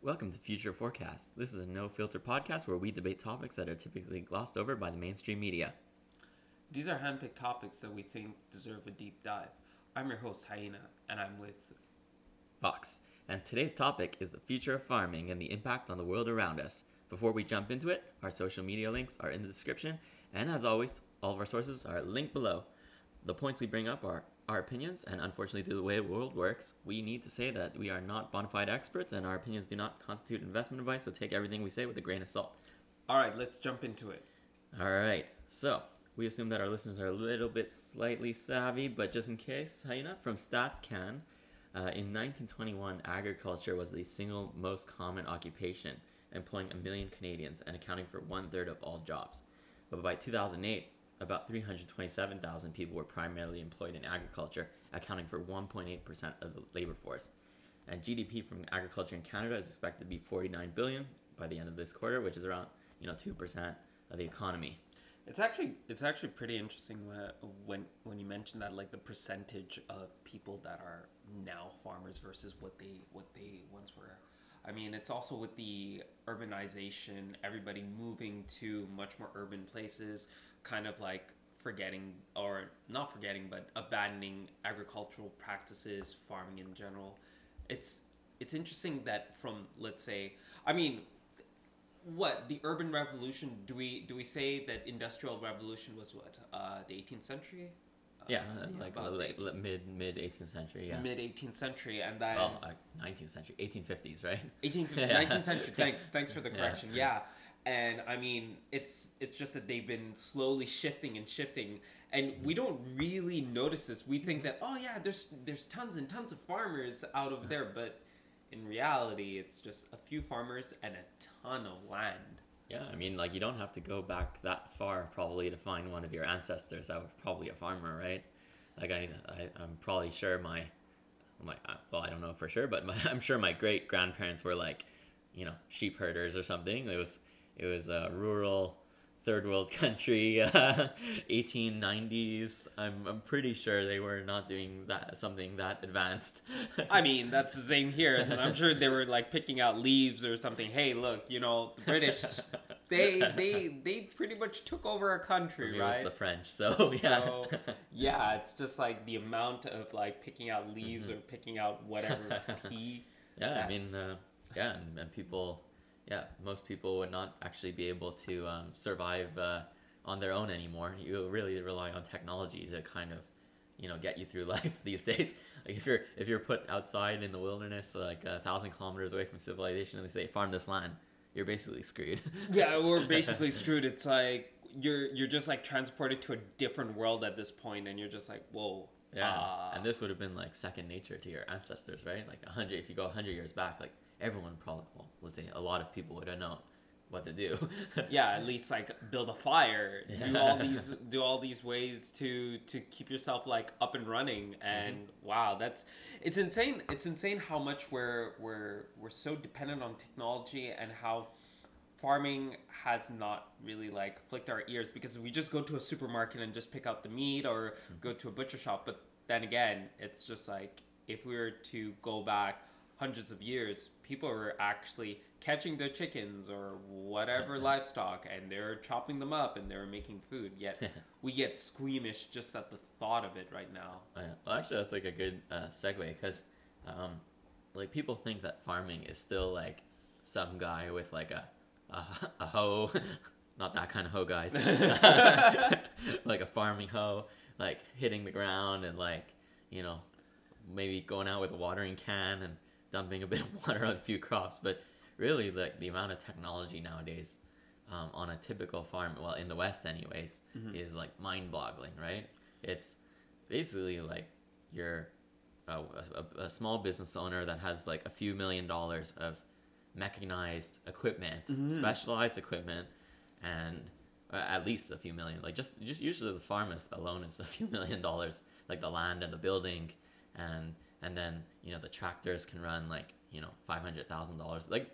Welcome to Future Forecast. This is a no filter podcast where we debate topics that are typically glossed over by the mainstream media. These are handpicked topics that we think deserve a deep dive. I'm your host, Hyena, and I'm with. Fox. And today's topic is the future of farming and the impact on the world around us. Before we jump into it, our social media links are in the description, and as always, all of our sources are linked below. The points we bring up are our opinions, and unfortunately, due to the way the world works, we need to say that we are not bona fide experts, and our opinions do not constitute investment advice, so take everything we say with a grain of salt. All right, let's jump into it. All right, so we assume that our listeners are a little bit slightly savvy, but just in case, Hyena from StatsCan, uh, in 1921, agriculture was the single most common occupation, employing a million Canadians and accounting for one third of all jobs. But by 2008, about 327,000 people were primarily employed in agriculture, accounting for 1.8% of the labor force. And GDP from agriculture in Canada is expected to be 49 billion by the end of this quarter, which is around you know 2% of the economy. It's actually it's actually pretty interesting when when you mention that like the percentage of people that are now farmers versus what they what they once were. I mean, it's also with the urbanization, everybody moving to much more urban places, kind of like forgetting or not forgetting but abandoning agricultural practices, farming in general. It's it's interesting that from let's say, I mean, what the urban revolution do we do we say that industrial revolution was what uh, the 18th century yeah, uh, like uh, like mid mid 18th century yeah mid 18th century and then well, uh, 19th century 1850s right 18th yeah. 19th century thanks thanks for the correction yeah. yeah and i mean it's it's just that they've been slowly shifting and shifting and we don't really notice this we think that oh yeah there's there's tons and tons of farmers out of there but in reality, it's just a few farmers and a ton of land. Yeah, I mean, like you don't have to go back that far probably to find one of your ancestors that was probably a farmer, right? Like I, I I'm probably sure my, my uh, well, I don't know for sure, but my, I'm sure my great grandparents were like, you know, sheep herders or something. It was it was a rural third world country, uh, 1890s. I'm, I'm pretty sure they were not doing that something that advanced. I mean, that's the same here. I'm sure they were like picking out leaves or something. Hey, look, you know, the British, they they they pretty much took over a country, it right? was the French, so yeah. So, yeah, it's just like the amount of like picking out leaves mm-hmm. or picking out whatever tea. Yeah, I mean, uh, yeah, and, and people yeah, most people would not actually be able to um, survive uh, on their own anymore. You really rely on technology to kind of, you know, get you through life these days. Like if you're if you're put outside in the wilderness, like a thousand kilometers away from civilization, and they say farm this land, you're basically screwed. yeah, we're basically screwed. It's like you're you're just like transported to a different world at this point, and you're just like, whoa. Yeah, uh, and this would have been like second nature to your ancestors, right? Like a hundred, if you go a hundred years back, like everyone probably, well, let's say a lot of people would have known what to do. yeah, at least like build a fire, yeah. do all these do all these ways to to keep yourself like up and running. And mm-hmm. wow, that's it's insane. It's insane how much we're we're we're so dependent on technology and how farming has not really like flicked our ears because we just go to a supermarket and just pick out the meat or mm-hmm. go to a butcher shop. But then again, it's just like if we were to go back hundreds of years, people were actually catching their chickens or whatever livestock and they're chopping them up and they're making food. Yet we get squeamish just at the thought of it right now. Well, actually, that's like a good uh, segue because, um, like, people think that farming is still like some guy with like a a, a hoe, not that kind of hoe, guys. like a farming hoe, like hitting the ground and like you know maybe going out with a watering can and dumping a bit of water on a few crops, but really like the amount of technology nowadays um, on a typical farm, well in the West anyways, mm-hmm. is like mind-boggling, right? It's basically like you're a, a, a, small business owner that has like a few million dollars of mechanized equipment, mm-hmm. specialized equipment, and uh, at least a few million. Like just just usually the farm is alone is a few million dollars, like the land and the building, and and then you know the tractors can run like you know five hundred thousand dollars. Like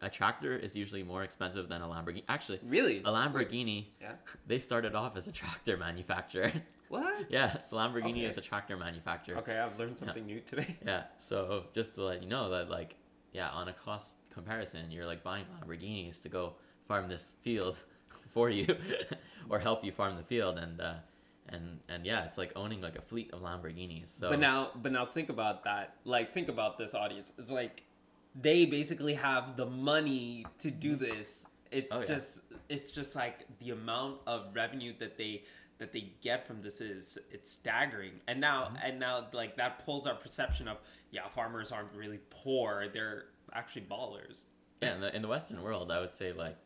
a tractor is usually more expensive than a Lamborghini. Actually, really, a Lamborghini. Yeah. They started off as a tractor manufacturer. What? yeah, so Lamborghini okay. is a tractor manufacturer. Okay, I've learned something yeah. new today. Yeah, so just to let you know that like yeah, on a cost comparison, you're like buying Lamborghinis to go farm this field for you, or help you farm the field, and uh, and and yeah, it's like owning like a fleet of Lamborghinis. So But now, but now think about that. Like, think about this audience. It's like they basically have the money to do this. It's Oh, yeah. just, it's just like the amount of revenue that they that they get from this is it's staggering. And now, Mm-hmm. and now, like that pulls our perception of yeah, farmers aren't really poor. They're actually ballers. yeah, in the, in the Western world, I would say like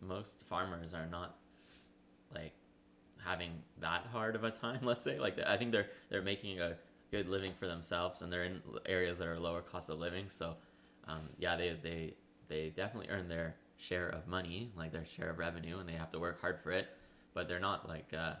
most farmers are not like having that hard of a time. Let's say like I think they're they're making a good living for themselves, and they're in areas that are lower cost of living. So um, yeah, they they they definitely earn their share of money, like their share of revenue, and they have to work hard for it. But they're not like uh,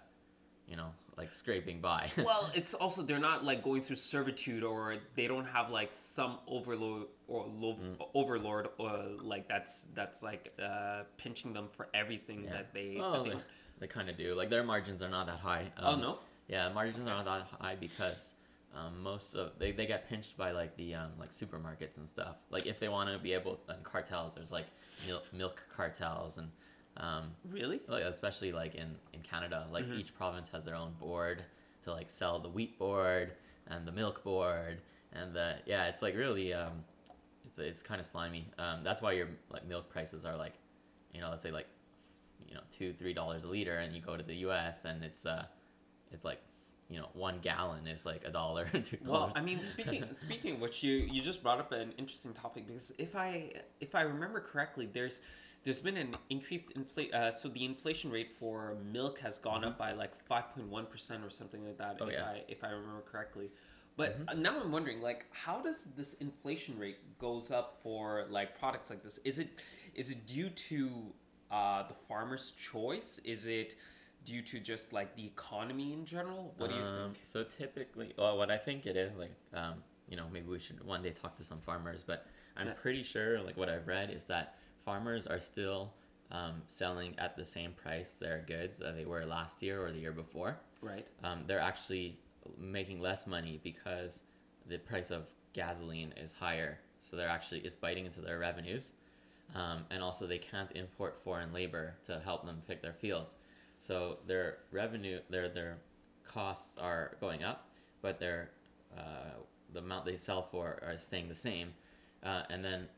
you know like scraping by. well, it's also they're not like going through servitude or they don't have like some overlord or lo- Mm. overlord or like that's that's like uh, pinching them for everything Yeah. that they. Oh, that they they, kind of do. Like their margins are not that high. oh Um, no. Yeah, margins are not that high because um, most of they, they get pinched by like the um, like supermarkets and stuff. Like if they want to be able and cartels, there's like milk, milk cartels and um, Really? like especially like in in Canada, like Mhm. each province has their own board to like sell the wheat board and the milk board and the yeah, it's like really um, it's it's kind of slimy. Um, that's why your like milk prices are like, you know, let's say like, you know, two three dollars a liter, and you go to the U.S. and it's uh, it's like, you know, one gallon is like a dollar, two Well. I mean, speaking speaking of which, you you just brought up an interesting topic because if I if I remember correctly, there's there's been an increased inflation. Uh, so the inflation rate for milk has gone up by like five point one percent or something like that. Mm-hmm. Oh, if yeah. Mm-hmm. I if I remember correctly. But uh, now I'm wondering, like, how does this inflation rate goes up for like products like this? Is it is it due to uh, the farmer's choice? Is it due to just like the economy in general? What do you Um, think? So typically, well, what I think it is like, um, you know, maybe we should one day talk to some farmers, but I'm Yeah. pretty sure, like what I've read is that farmers are still um, selling at the same price their goods that they were last year or the year before. Right. Um, they're actually making less money because the price of gasoline is higher, so they're actually it's biting into their revenues, um, and also they can't import foreign labor to help them pick their fields, so their revenue, their their costs are going up, but their uh, the amount they sell for are staying the same, uh, and then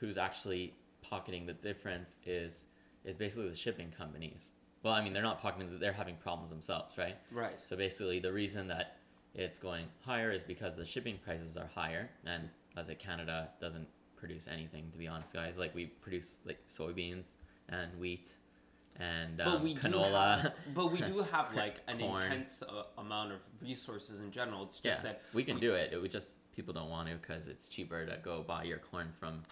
who's actually pocketing the difference is is basically the shipping companies. Well, I mean they're not pocketing; they're having problems themselves, right? Right. So basically, the reason that it's going higher is because the shipping prices are higher, and as a Canada doesn't produce anything to be honest, guys. Like we produce like soybeans and wheat and um, but we canola. do have, but we do have like an Corn. intense uh, amount of resources in general. It's yeah, just that we can do it. It would just people don't want to because it's cheaper to go buy your corn from,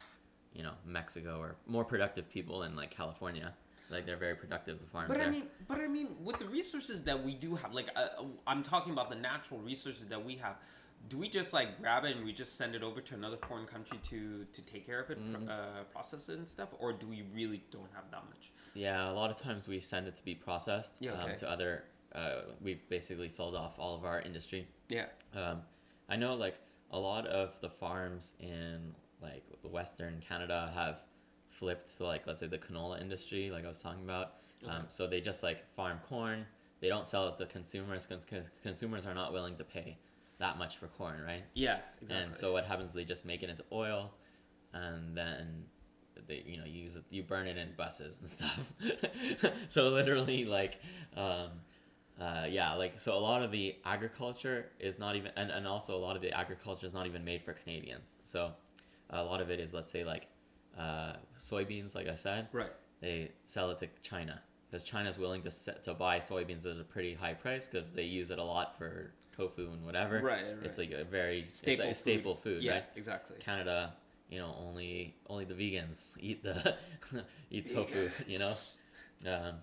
you know, Mexico or more productive people in like California. Like they're very productive. The farms But there. I mean, but I mean, with the resources that we do have, like uh, I'm talking about the natural resources that we have. Do we just like grab it and we just send it over to another foreign country to to take care of it, Mm. pro- uh, process it and stuff, or do we really don't have that much? Yeah, a lot of times we send it to be processed Yeah, okay. um, to other. Uh, we've basically sold off all of our industry. Yeah. Um, I know like a lot of the farms in like Western Canada have flipped to like let's say the canola industry, like I was talking about. Um, Okay. so they just like farm corn. They don't sell it to consumers because consumers are not willing to pay that much for corn, right? Yeah. Exactly. And so what happens? They just make it into oil, and then they you know use it. You burn it in buses and stuff. so literally, like, um, uh, yeah, like so a lot of the agriculture is not even, and, and also a lot of the agriculture is not even made for Canadians. So a lot of it is let's say like uh, soybeans, like I said, right. they sell it to China because China's willing to set, to buy soybeans at a pretty high price because they use it a lot for tofu and whatever. Right. right. It's like a very Staple like a staple food, yeah. right? Exactly. Canada, you know, only only the vegans eat the eat tofu, you know. Um,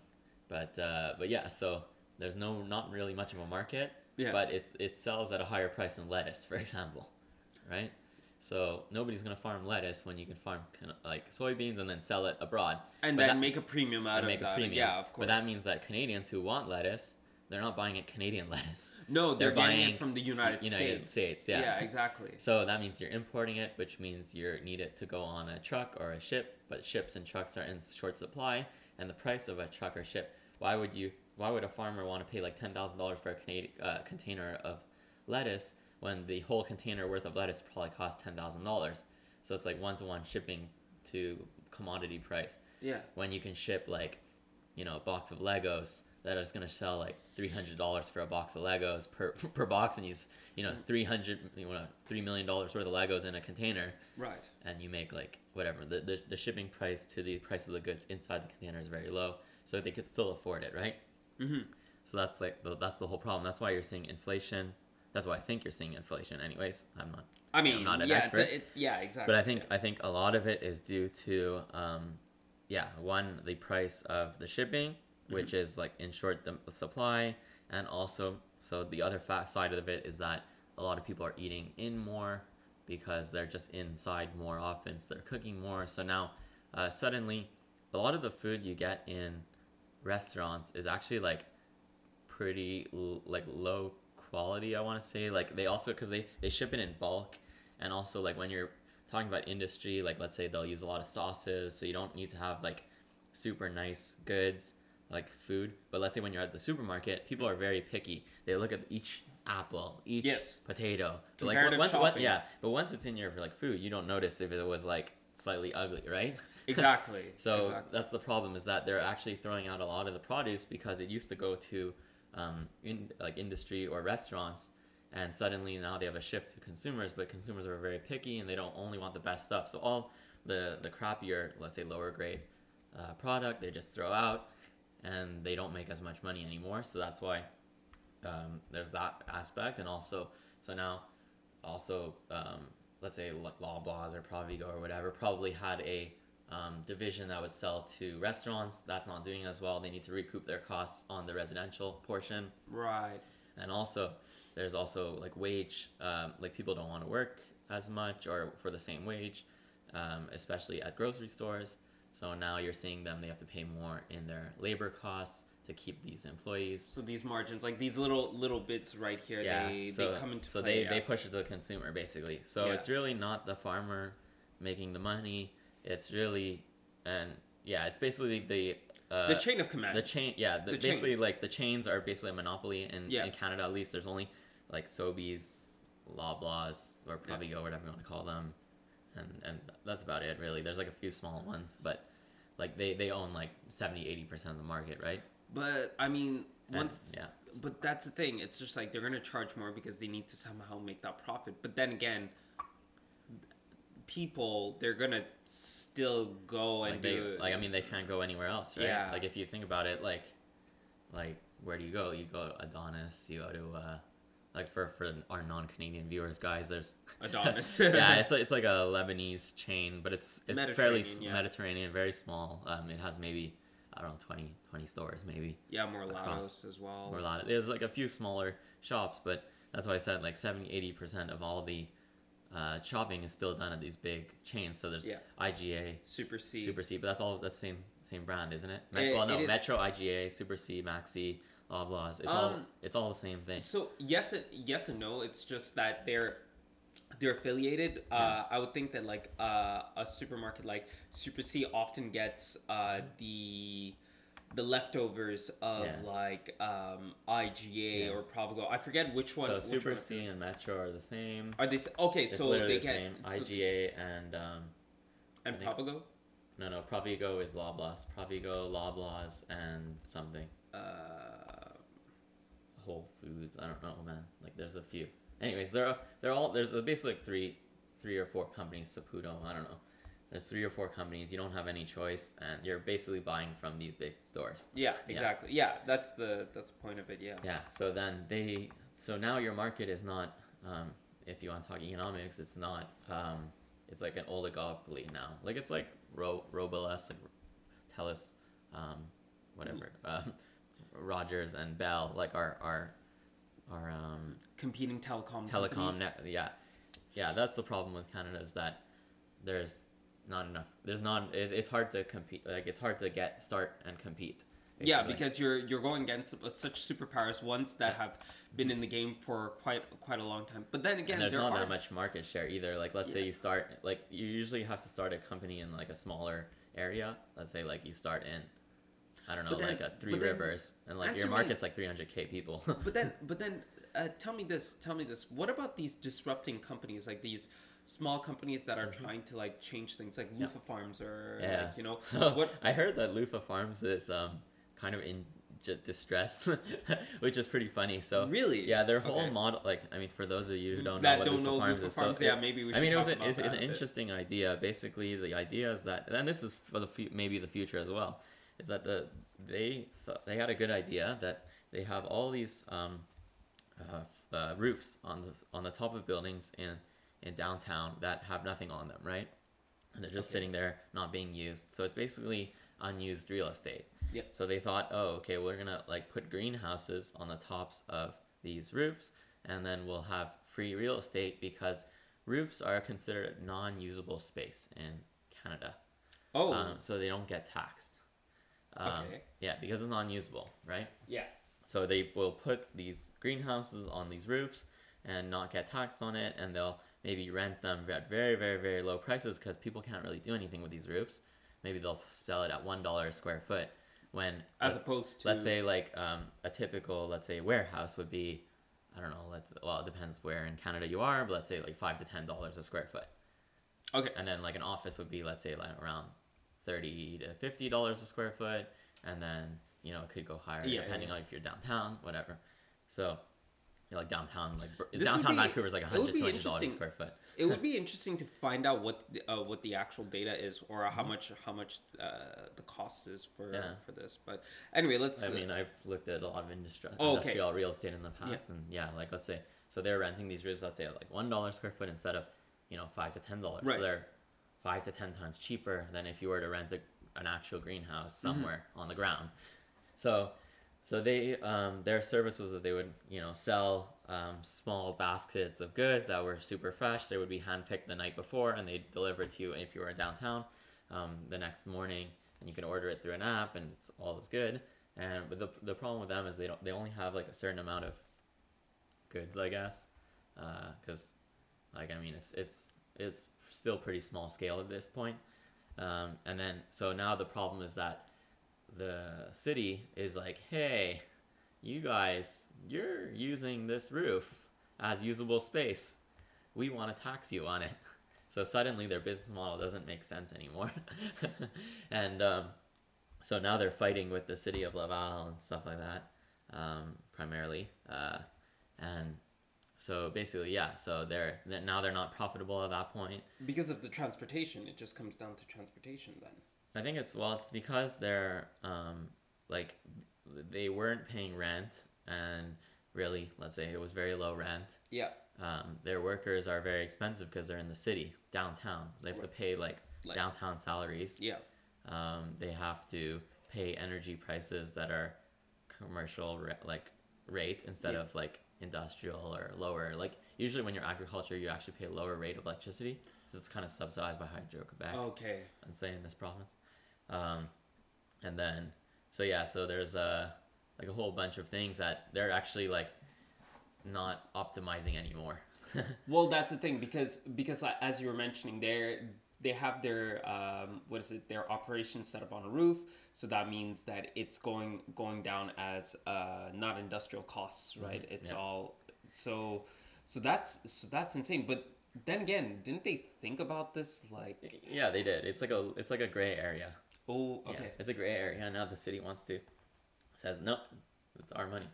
but uh, but yeah, so there's no not really much of a market, Yeah. but it's it sells at a higher price than lettuce, for example, right? So nobody's gonna farm lettuce when you can farm kind of like soybeans and then sell it abroad and but then that- make a premium out and of make that. a premium. Yeah, of course. But that means that Canadians who want lettuce they're not buying it Canadian lettuce. No, they're, They're buying it from the United, United States. States, yeah. Yeah, exactly. So that means you're importing it, which means you need it to go on a truck or a ship. But ships and trucks are in short supply, and the price of a truck or ship. Why would you? Why would a farmer want to pay like ten thousand dollars for a Canadian uh, container of lettuce when the whole container worth of lettuce probably costs ten thousand dollars? So it's like one to one shipping to commodity price. Yeah. When you can ship like, you know, a box of Legos that is gonna sell like three hundred dollars for a box of Legos per per box, and he's you know three hundred you know three million dollars worth of Legos in a container, Right. and you make like whatever the, the the shipping price to the price of the goods inside the container is very low, so they could still afford it, right? Mm-hmm. So that's like the, that's the whole problem. That's why you're seeing inflation. That's why I think you're seeing inflation. Anyways, I'm not. I mean, I'm not an yeah, expert. it, yeah, exactly. But I think yeah. I think a lot of it is due to, um, yeah, one the price of the shipping, which is like in short the supply, and also so the other fat side of it is that a lot of people are eating in more because they're just inside more often, so they're cooking more. So now, uh, suddenly, a lot of the food you get in restaurants is actually like pretty l- like low quality i want to say. Like they also because they they ship it in bulk. And also like when you're talking about industry like let's say they'll use a lot of sauces so you don't need to have like super nice goods like food but let's say when you're at the supermarket people are very picky they look at each apple each Yes. potato but like once, once yeah but once it's in your like food you don't notice if it was like slightly ugly right exactly. so exactly. that's the problem is that they're actually throwing out a lot of the produce because it used to go to um, in like industry or restaurants, and suddenly now they have a shift to consumers. But consumers are very picky and they don't only want the best stuff. So all the the crappier, let's say lower grade uh, product, they just throw out, and they don't make as much money anymore. So that's why um, there's that aspect, and also so now also um, let's say like Loblaws or Provigo or whatever probably had a um, division that would sell to restaurants. That's not doing as well. They need to recoup their costs on the residential portion, right. and also there's also like wage. Um, like people don't want to work as much or for the same wage, um, especially at grocery stores. So now you're seeing them; they have to pay more in their labor costs to keep these employees. So these margins, like these little little bits right here, Yeah, they so, they come into so play. they, yeah. they push it to the consumer basically. So Yeah. it's really not the farmer making the money. It's really and yeah, it's basically the uh, the chain of command. the chain. Yeah, the, The chain. basically like the chains are basically a monopoly in, Yeah. in Canada. At least there's only like Sobeys, Loblaws, or Yeah. Provigo, whatever you want to call them, and and that's about it really. There's like a few small ones, but like they they own like 70 80 percent of the market, right? But I mean, And, once yeah. But that's the thing. It's just like they're gonna charge more because they need to somehow make that profit. But then again, people they're gonna still go and like they do like I mean they can't go anywhere else, right? Yeah. Like if you think about it, like like where do you go? You go to Adonis. You go to uh, like for for our non Canadian viewers, guys. There's Adonis. yeah, it's like, it's like a Lebanese chain, but it's it's fairly Mediterranean, yeah. Mediterranean, very small. Um, it has maybe I don't know 20, 20 stores maybe. yeah, more across- as well. Or a lot. There's like a few smaller shops, but that's why I said like 70 80 percent of all the uh, shopping is still done at these big chains. So there's Yeah. IGA, Super C. Super C, but that's all the same same brand, isn't it? It- well, no, it Metro, IGA, Super C, Maxi, Loblaws. It's all Um, it's all the same thing. So yes, and yes and no. It's just that they're they're affiliated. Uh, I would think that like uh, a supermarket like Super C often gets uh, the the leftovers of Yeah. like um, IGA Yeah. or Provigo. I forget which one. so which Super one- C and Metro are the same. Are they okay? It's so they the get same. IGA and um, and think- Provigo. no, no, Provigo is Loblaws. Provigo, Loblaws, and something. Uh, Whole Foods. I don't know, man. Like there's a few. Anyways, they're they're all there's basically like three, three or four companies. Saputo. I don't know. There's three or four companies. You don't have any choice, and you're basically buying from these big stores. yeah, Yeah. exactly. Yeah, that's the that's the point of it. Yeah. Yeah. So then they. So now your market is not. Um, if you want to talk economics, it's not. Um, it's like an oligopoly now. Like it's like Ro Roboles, like Telus, um, whatever. Um, Rogers and Bell, like our our our um, Competing telecom. telecom net. Yeah, yeah. That's the problem with Canada is that there's not enough. There's not. It, it's hard to compete. Like it's hard to get start and compete Yeah, because you're you're going against such superpowers ones that have been in the game for quite quite a long time. But then again, and there's there not are that much market share either. Like, let's say you start, like, you usually have to start a company in like a smaller area. Let's say like you start in, I don't know, then- like a Three but then Rivers, and like your me- market's like 300k people. But then, but then, uh, tell me this. Tell me this. What about these disrupting companies, like these small companies that are trying to like change things, like Lufa Farms or Mm-hmm. Yeah. like you know what? I heard that Lufa Farms is um kind of in j- distress, which is pretty funny. So Really? yeah, their whole Okay. model, like I mean, for those of you who don't That know what don't Lufa know Farms Lufa is, so Farms, yeah, maybe we I mean, should it was talk an, it's an interesting idea. Basically, the idea is that, and this is for the fu- maybe the future as well, is that the they th- they had a good idea that they have all these um, uh, uh, roofs on the on the top of buildings in in downtown that have nothing on them, right? And they're just Okay. sitting there not being used. So it's basically unused real estate. Yep. So they thought, oh, okay, we're gonna like put greenhouses on the tops of these roofs, and then we'll have free real estate because roofs are considered non-usable space in Canada. Oh, Um, so they don't get taxed. Um, Okay. Yeah, because it's non-usable, right? yeah. So they will put these greenhouses on these roofs and not get taxed on it, and they'll maybe rent them at very, very, very low prices because people can't really do anything with these roofs. Maybe they'll sell it at one dollar a square foot. When As opposed to let's say like um, a typical let's say warehouse would be, I don't know, let's well it depends where in Canada you are, but let's say like five to ten dollars a square foot, okay, and then like an office would be let's say like around thirty to fifty dollars a square foot, and then you know it could go higher Yeah, depending yeah. on if you're downtown, whatever. So, you know, like downtown, like This downtown be- Vancouver is like it would 100 200 dollars a square foot. it would be interesting to find out what the, uh, what the actual data is or how Mm-hmm. much how much uh, the cost is for Yeah. for this. But anyway, let's. I mean, I've looked at a lot of industri- Oh, okay. industrial real estate in the past, and yeah, like let's say, so they're renting these roofs, let's say at like one dollar square foot instead of, you know, five to ten dollars. Right. So they're five to ten times cheaper than if you were to rent a, an actual greenhouse Mm-hmm. somewhere on the ground. So, so they um, their service was that they would you know sell um, small baskets of goods that were super fresh. They would be handpicked the night before, and they'd deliver it to you if you were downtown um, the next morning, and you can order it through an app, and it's all is good. And but the the problem with them is they don't they only have like a certain amount of goods, I guess, because like I mean it's it's it's still pretty small scale at this point. Um, and then so now the problem is that the city is like, hey, you guys, you're using this roof as usable space. We want to tax you on it. So suddenly their business model doesn't make sense anymore. and um, so now they're fighting with the city of Laval and stuff like that, um, primarily. Uh, and so basically, yeah. So they're they're- now they're not profitable at that point. because of the transportation, it just comes down to transportation then. I think it's well, it's because they're um, like they weren't paying rent, and really, let's say it was very low rent. Yeah. Um, their workers are very expensive because they're in the city, downtown. They have to pay like, Like- downtown salaries. Yeah. Um, they have to pay energy prices that are commercial like rate instead Yeah. of like industrial or lower. Like usually when you're agriculture, you actually pay a lower rate of electricity because it's kind of subsidized by Hydro Quebec Okay. and say in this province. Um, and then, so yeah, so there's a like a whole bunch of things that they're actually like not optimizing anymore. Well, that's the thing because because uh, as you were mentioning, they they have their um, what is it? Their operation set up on a roof, so that means that it's going going down as uh, not industrial costs, right? It's Mm-hmm. yeah. all so so that's so that's insane. But then again, didn't they think about this? Like, yeah, they did. It's like a it's like a gray area. oh, Yeah, okay, it's a gray area. Now the city wants to says no, it's our money.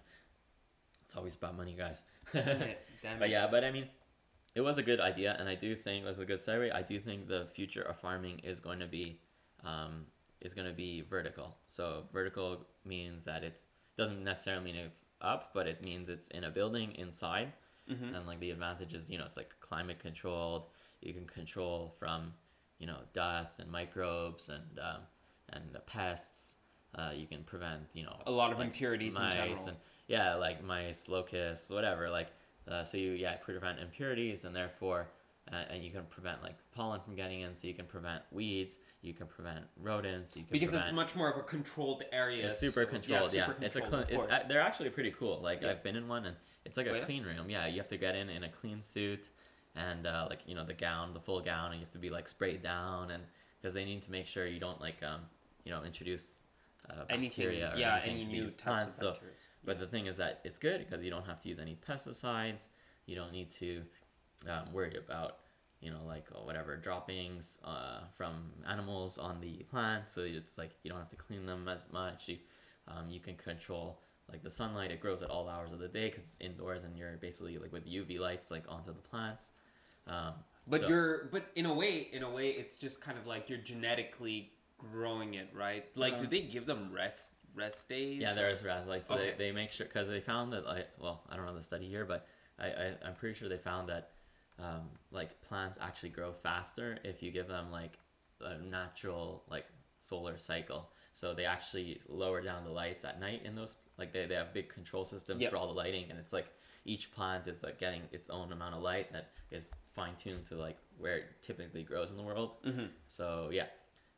It's always about money, guys. damn it, damn But it. yeah, but I mean, it was a good idea, and I do think that's a good segue. I do think the future of farming is going to be, um, is going to be vertical. So vertical means that it's doesn't necessarily mean it's up, but it means it's in a building inside, Mhm. and like the advantage is you know it's like climate controlled. You can control from you know dust and microbes and um, and the pests. Uh, you can prevent you know A lot of like impurities in general. and yeah, like mice, locusts, whatever. Like, uh, so you yeah prevent impurities, and therefore, uh, and you can prevent like pollen from getting in. So you can prevent weeds, you can prevent rodents, you can because prevent, it's much more of a controlled area. it's super so- controlled. Yeah, super it's a controlled, clean. It's, uh, they're actually pretty cool. Like Yeah. I've been in one, and it's like a Oh, yeah? clean room. Yeah, you have to get in in a clean suit, and uh, like you know the gown, the full gown, and you have to be like sprayed down, and because they need to make sure you don't like um you know introduce uh, anything, bacteria or yeah, anything any new types plants. of So. But the thing is that it's good because you don't have to use any pesticides. You don't need to um, worry about, you know, like uh, whatever droppings uh, from animals on the plants. So it's like you don't have to clean them as much. You, um, you can control like the sunlight. It grows at all hours of the day because it's indoors and you're basically like with UV lights like onto the plants. Um, But so- you're, but in a way, in a way, it's just kind of like you're genetically growing it, right? Like, do Uh, they give them rest rest days? Yeah, there is rest. like so Okay. they, they make sure because they found that like well I don't know the study here but I, I I'm pretty sure they found that um, like plants actually grow faster if you give them like a natural like solar cycle so they actually lower down the lights at night in those like they, they have big control systems Yep. for all the lighting and it's like each plant is like getting its own amount of light that is fine tuned to like where it typically grows in the world Mhm. so yeah,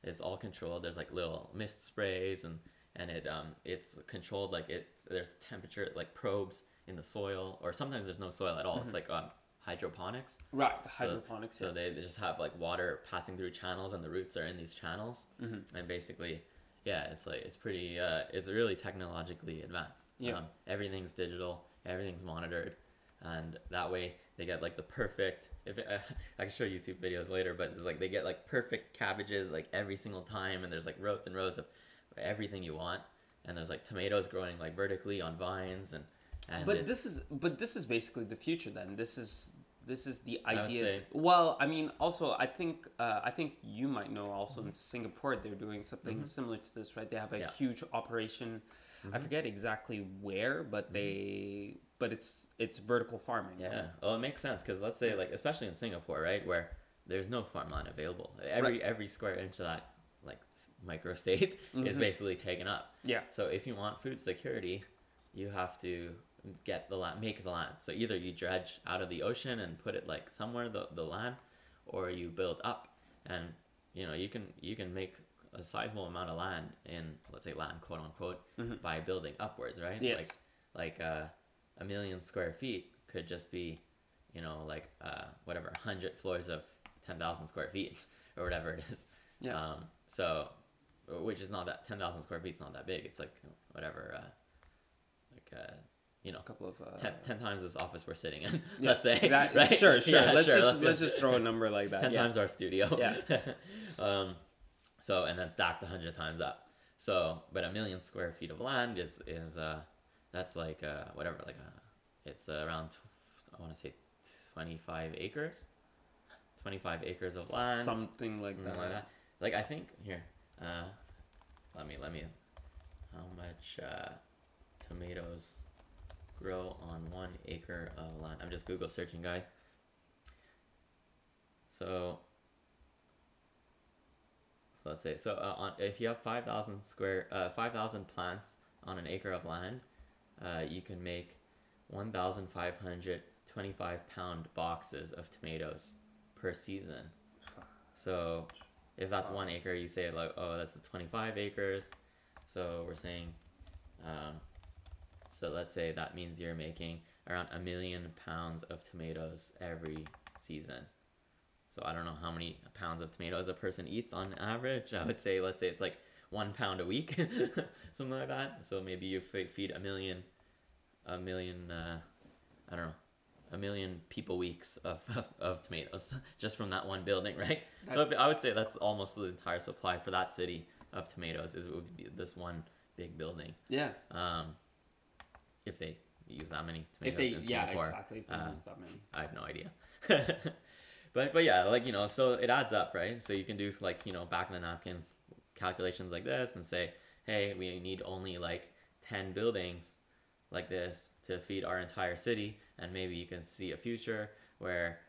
it's all controlled. There's like little mist sprays and and it um it's controlled like it there's temperature like probes in the soil or sometimes there's no soil at all. It's like um hydroponics. Right, So- hydroponics. So they, they just have like water passing through channels and the roots are in these channels Mhm. and basically yeah it's like it's pretty uh it's really technologically advanced Yeah. um, everything's digital everything's monitored and that way they get like the perfect if it, i can show youtube videos later but it's like they get like perfect cabbages like every single time and there's like rows and rows of everything you want and there's like tomatoes growing like vertically on vines and and but this is but this is basically the future. Then this is this is the idea. say- Well, I mean, also I think uh, I think you might know also in Singapore they're doing something Mhm. similar to this, right? They have a Yeah. huge operation. I Mhm. forget exactly where, but they but it's it's vertical farming. Yeah. Well, it makes sense because let's say like especially in Singapore, right, where there's no farmland available. Every every square inch of that like s- micro state is basically taken up. Yeah. So if you want food security, you have to get the land, make the land. So either you dredge out of the ocean and put it like somewhere the the land, or you build up, and you know you can you can make a sizable amount of land in let's say land quote unquote Mhm. by building upwards, right? Yes. Like like uh, a million square feet could just be, you know, like uh, whatever, hundred floors of ten thousand square feet or whatever it is. Yeah. Um, so, which is not that ten thousand square feet is not that big. It's like whatever, uh, like uh, you know, A couple of uh, ten, times this office we're sitting in. yeah, let's say. right? Sure, sure. Yeah, let's sure, just let's, just throw a number like that. 10 yeah. times our studio. Yeah. um, so and then stacked a hundred times up. So, but a million square feet of land is is uh, that's like uh, whatever, like uh, it's uh, around I want to say twenty five acres, twenty five acres of land, Something like something that. like that. Like I think here, uh, let me let me, how much uh, tomatoes grow on one acre of land? I'm just Google searching, guys. So, so let's say so uh, on if you have five thousand square uh five thousand plants on an acre of land, uh, you can make one thousand five hundred twenty five pound boxes of tomatoes per season. So if that's Wow. one acre, you say like, oh, that's 25 acres. So we're saying, um, so let's say that means you're making around a million pounds of tomatoes every season. So I don't know how many pounds of tomatoes a person eats on average. I would say, let's say it's like one pound a week, something like that. So maybe you feed a million, a million, uh, I don't know, a million people weeks of, of, of tomatoes just from that one building, right? so I would say that's almost the entire supply for that city of tomatoes is would be this one big building. Yeah. Um, if they use that many If tomatoes they in yeah Singapore, exactly if uh, use that many. I have no idea. but but yeah, like you know, so it adds up, right? So you can do like you know back in the napkin calculations like this and say, hey, we need only like ten buildings like this to feed our entire city, and maybe you can see a future where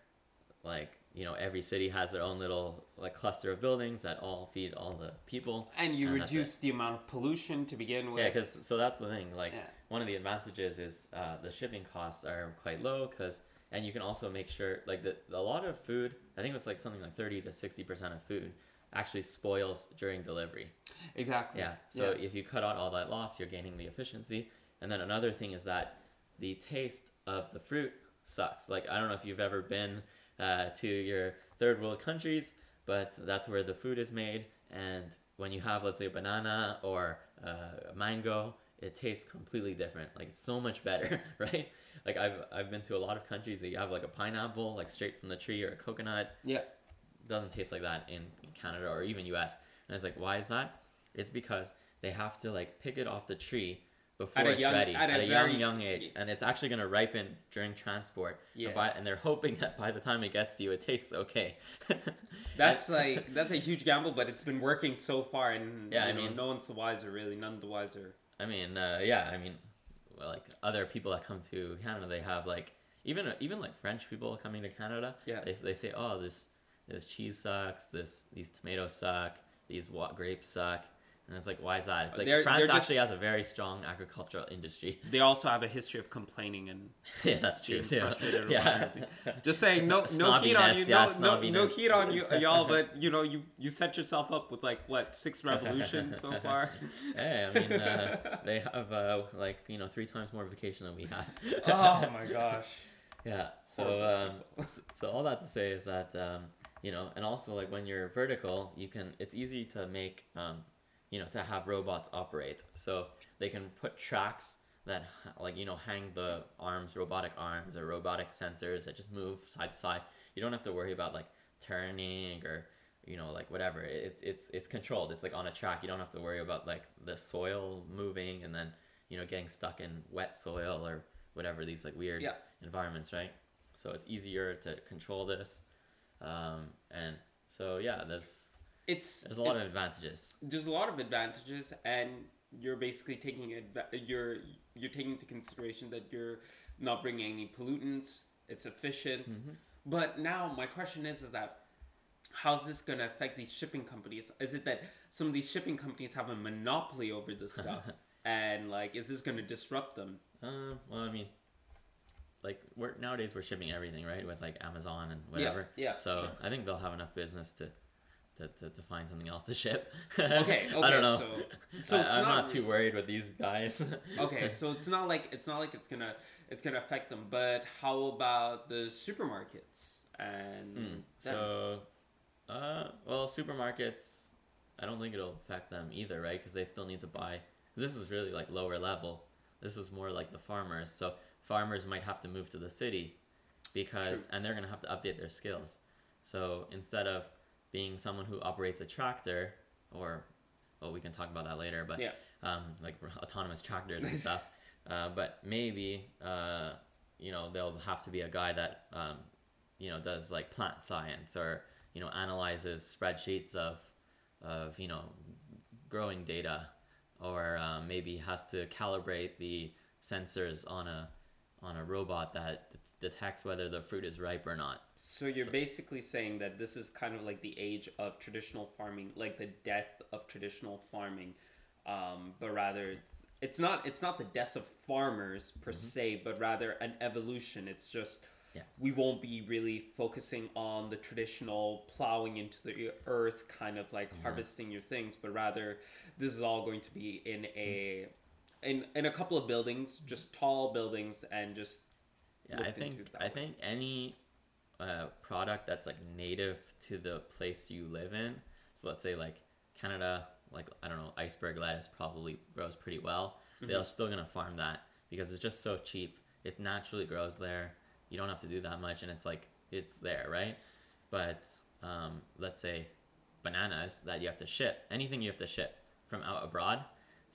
like you know every city has their own little like cluster of buildings that all feed all the people And you and reduce the amount of pollution to begin with. yeah, because so that's the thing. Like Yeah. one of the advantages is uh, the shipping costs are quite low because and you can also make sure like the, a lot of food i think it's like something like 30 to 60% of food actually spoils during delivery Exactly. yeah so if you cut out all that loss you're gaining the efficiency and then another thing is that the taste of the fruit sucks like i don't know if you've ever been uh, to your third world countries but that's where the food is made and when you have let's say a banana or uh, a mango it tastes completely different like it's so much better right like I've, I've been to a lot of countries that you have like a pineapple like straight from the tree or a coconut Yeah. doesn't taste like that in, in Canada or even US. And it's like, why is that? It's because they have to like pick it off the tree before it's young- ready at at, a a young very- young age, and it's actually gonna ripen during transport. Yeah. And, by, and they're hoping that by the time it gets to you, it tastes okay. That's like that's a huge gamble, but it's been working so far, and Yeah, I know, mean- no one's the wiser. Really, none the wiser. I mean, uh, yeah, I mean, well, like other people that come to Canada, they have like even even like French people coming to Canada. Yeah. They, they say, oh, this this cheese sucks. This these tomatoes suck. These wa- grapes suck. And it's like, why is that? It's like They're- France they're just- actually has a very strong agricultural industry. They also have a history of complaining and yeah, that's true. Yeah. yeah. Just saying, no, no heat on you, yeah, no, no, no heat on you, y'all. But you know, you you set yourself up with like what six revolutions so far. Hey, I mean, uh, they have uh, like you know three times more vacation than we have. oh my gosh. Yeah. So um, so all that to say is that um, you know, and also like when you're vertical, you can it's easy to make um, you know, to have robots operate. So they can put tracks that like you know hang the arms, robotic arms or robotic sensors that just move side to side. You don't have to worry about like turning or you know like whatever. It's it's it's controlled. It's like on a track. You don't have to worry about like the soil moving and then you know getting stuck in wet soil or whatever these like weird Yeah. environments, right? So it's easier to control this, um, and so yeah, there's It's there's a lot of advantages. there's a lot of advantages and you're basically taking adva- you're you're taking into consideration that you're not bringing any pollutants it's efficient but now my question is is that how's this going to affect these shipping companies is it that some of these shipping companies have a monopoly over this stuff and like is this going to disrupt them Um, well, I mean, like we're nowadays we're shipping everything, right? With like Amazon and whatever. yeah, So sure. I think they'll have enough business to. To, to, to find something else to ship. Okay, okay, I don't know. so- so I, I'm not not, too worried with these guys. okay so it's not like it's not like it's gonna it's gonna affect them but how about the supermarkets and them? So, uh, well, supermarkets, I don't think it'll affect them either, right? Because they still need to buy. this is really like lower level. This is more like the farmers. So farmers might have to move to the city because, and they're gonna have to update their skills. So instead of being someone who operates a tractor, or, well, we can talk about that later, but Yeah. um, like autonomous tractors and stuff. Uh, but maybe, uh, you know, there'll have to be a guy that, um, you know, does like plant science or, you know, analyzes spreadsheets of, of, you know, growing data or um, maybe has to calibrate the sensors on a, on a robot that detects whether the fruit is ripe or not. So you're basically saying that this is kind of like the age of traditional farming, like the death of traditional farming, um, but rather it's, it's not it's not the death of farmers per mm-hmm. se, but rather an evolution. It's just Yeah. we won't be really focusing on the traditional plowing into the earth, kind of like mm-hmm. harvesting your things, but rather this is all going to be in a mm-hmm. In in a couple of buildings, just tall buildings, and just Yeah, I think I way. think any uh, product that's like native to the place you live in. So let's say like Canada, like I don't know, iceberg lettuce probably grows pretty well. Mm-hmm. They're still gonna farm that because it's just so cheap. It naturally grows there. You don't have to do that much, and it's like it's there, right? But um, let's say bananas that you have to ship. Anything you have to ship from out abroad.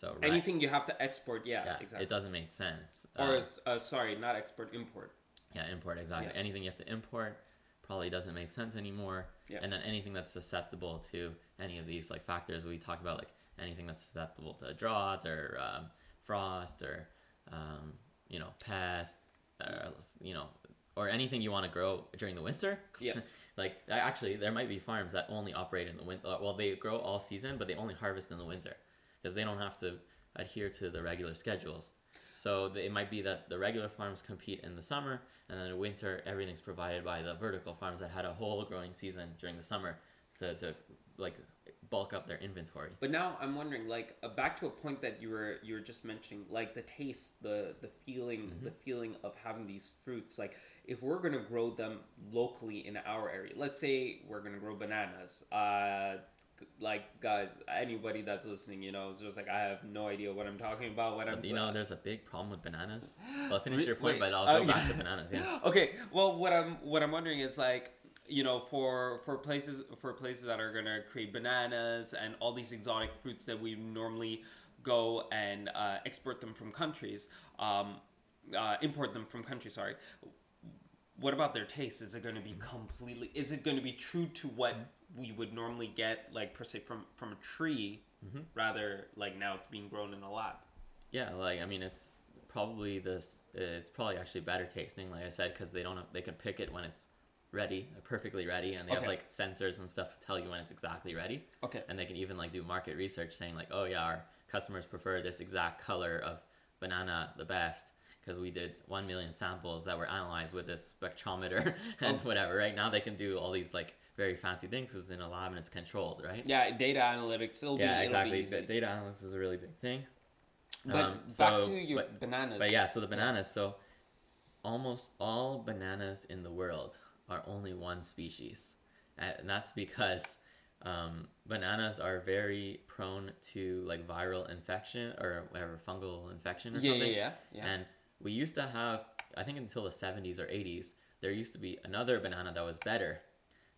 So right, anything you have to export. Yeah, yeah, exactly. it doesn't make sense. or Uh, uh, sorry, not export, import. yeah, import exactly. Yeah. Anything you have to import probably doesn't make sense anymore. Yeah. And then anything that's susceptible to any of these like factors we talked about, like anything that's susceptible to drought or um, frost or um, you know pest, or, you know, or anything you want to grow during the winter. Yeah. like actually, there might be farms that only operate in the winter. Well, they grow all season, but they only harvest in the winter because they don't have to adhere to the regular schedules. So the, it might be that the regular farms compete in the summer, and then in winter everything's provided by the vertical farms that had a whole growing season during the summer to, to like bulk up their inventory. But now I'm wondering, like, uh, back to a point that you were you were just mentioning, like the taste, the the feeling, the feeling of having these fruits. Like, if we're gonna grow them locally in our area, let's say we're gonna grow bananas. Uh, like guys, anybody that's listening, you know, it's just like I have no idea what I'm talking about when I'm. You know, there's a big problem with bananas. Well, finish your point, wait, but I'll uh, go back to bananas. Yeah. okay well what i'm what i'm wondering is like you know for for places for places that are gonna create bananas and all these exotic fruits that we normally go and uh, export them from countries um, uh, import them from countries sorry what about their taste is it going to be completely is it going to be true to what we would normally get like per se from from a tree mm-hmm. rather like now it's being grown in a lab Yeah, like I mean, it's probably this. It's probably actually better tasting, like I said, because they don't. Have, they can pick it when it's ready, perfectly ready, and they have like sensors and stuff to tell you when it's exactly ready. okay And they can even like do market research, saying like, oh yeah, our customers prefer this exact color of banana the best because we did one million samples that were analyzed with this spectrometer and Oh. whatever. Right now, they can do all these like very fancy things 'cause it's in a lab and it's controlled, right? yeah data analytics it'll be Yeah, it'll exactly. be data analysis is a really big thing. But Um, back so- to your but- bananas. But yeah, so the bananas. So almost all bananas in the world are only one species, and that's because um, bananas are very prone to like viral infection or whatever fungal infection or yeah, yeah, something. yeah, yeah. And we used to have, I think until the 70s or 80s, there used to be another banana that was better,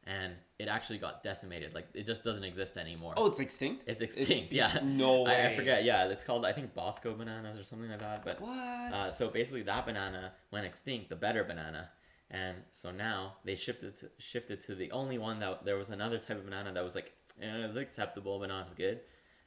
and it actually got decimated. Like it just doesn't exist anymore. oh, it's extinct. It's extinct, yeah. No way. I, I forget. Yeah, it's called I think Bosco bananas or something like that. But What? uh, so basically, that banana went extinct, the better banana, and so now they shifted to, shifted to the only one that there was another type of banana that was like eh, it was acceptable but not as good,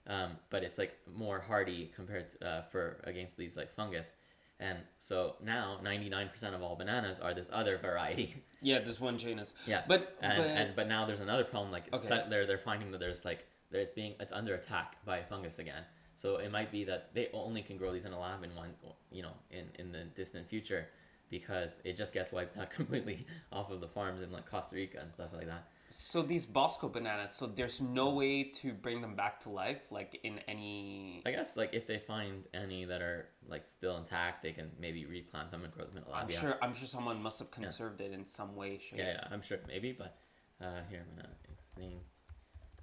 um, but it's like more hardy compared to, uh, for against these like fungus, and so now ninety nine percent of all bananas are this other variety. yeah, this one genus. Yeah, But and, but and but now there's another problem. Like it's Okay. set- they're they're finding that there's like that it's being it's under attack by a fungus again. So it might be that they only can grow these in a lab in one you know in in the distant future because it just gets wiped out completely off of the farms in like Costa Rica and stuff like that. So these Bosco bananas. So there's no way to bring them back to life, like in any. I guess like if they find any that are like still intact, they can maybe replant them and grow them in a lab. I'm yeah. sure. I'm sure someone must have conserved it in some way, shape. Yeah, yeah, I'm sure maybe, but uh, here I'm gonna explain.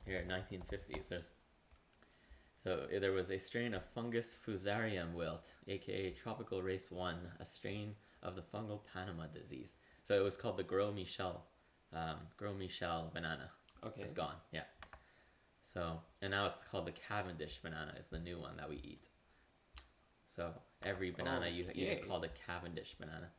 Here, 1950s. There's so uh, there was a strain of fungus fusarium wilt, aka tropical race one, a strain of the fungal Panama disease. So it was called the Gros Michel, um, Gros Michel banana. Okay. It's gone. Yeah. So and now it's called the Cavendish banana. Is the new one that we eat. So every banana you eat is called a Cavendish banana.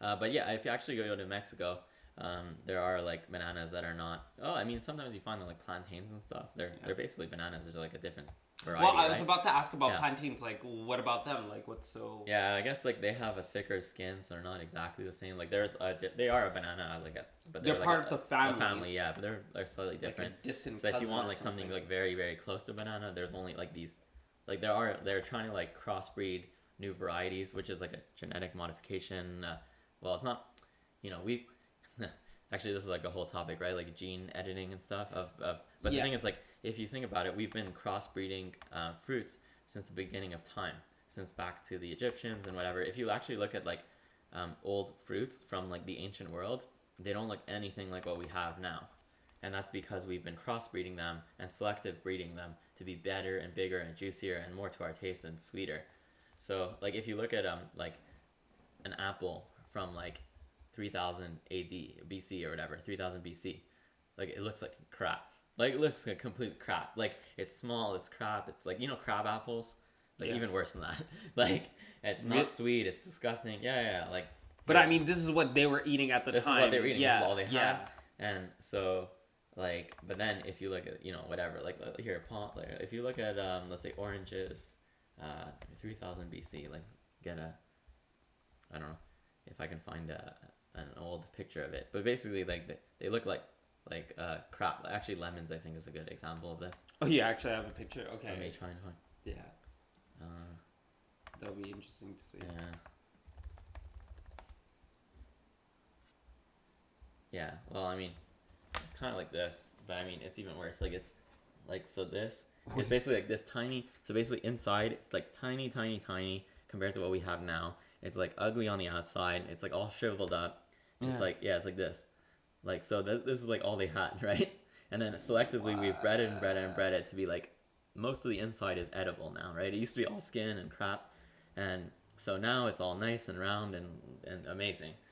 Uh, but yeah, if you actually go to Mexico, um, there are like bananas that are not. Oh, I mean, sometimes you find them like plantains and stuff. They're they're basically bananas. They're like a different variety. Well, I was right? about to ask about Yeah. plantains. Like, what about them? Like, what's so? Yeah, I guess like they have a thicker skin, so they're not exactly the same. Like they're uh, di- they are a banana, like a, but They're like part a- of the family. family, yeah, but they're they're slightly Like a different. distant so if you want like something, something. like very very close to banana, there's only like these, like there are they're trying to like crossbreed new varieties, which is like a genetic modification. Uh, well, it's not, you know, we. Actually, this is like a whole topic, right? Like gene editing and stuff. Of, of but Yeah. the thing is, like, if you think about it, we've been crossbreeding uh, fruits since the beginning of time, since back to the Egyptians and whatever. If you actually look at like um, old fruits from like the ancient world, they don't look anything like what we have now, and that's because we've been crossbreeding them and selective breeding them to be better and bigger and juicier and more to our taste and sweeter. So like if you look at um like an apple from like 3000 AD BC or whatever 3000 BC like it looks like crap like it looks like complete crap like it's small it's crap it's like you know crab apples? Like Yeah. even worse than that. Like it's not sweet it's disgusting. Yeah yeah, yeah like But I mean, this is what they were eating at the this time. This is what they were eating. Yeah, this is all they had. Yeah. and so like but then if you look at you know whatever like here palm like, if you look at um let's say oranges uh 3000 bc like get a i don't know if i can find a, an old picture of it. But basically like they, they look like like uh crap actually lemons i think is a good example of this Oh, yeah. Actually, I have a picture. Okay. let me try and find Yeah. uh That'll be interesting to see. Yeah. Yeah. Well, I mean, it's kind of like this, but I mean, it's even worse. Like it's like so this it's basically like this tiny. So basically inside it's like tiny, tiny, tiny compared to what we have now. It's like ugly on the outside. It's like all shriveled up. Yeah. It's like yeah, it's like this. Like so th- this is like all they had, right? And then selectively we've bred it and bred it and bred it to be like most of the inside is edible now, right? It used to be all skin and crap, and so now it's all nice and round and and amazing.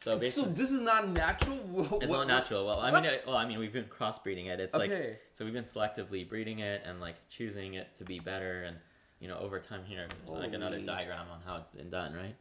So So this is not natural. Wha- it's not natural. Well, I mean, I, well, I mean, we've been crossbreeding it. It's like so we've been selectively breeding it and like choosing it to be better, and you know, over time here, there's like another diagram on how it's been done, right?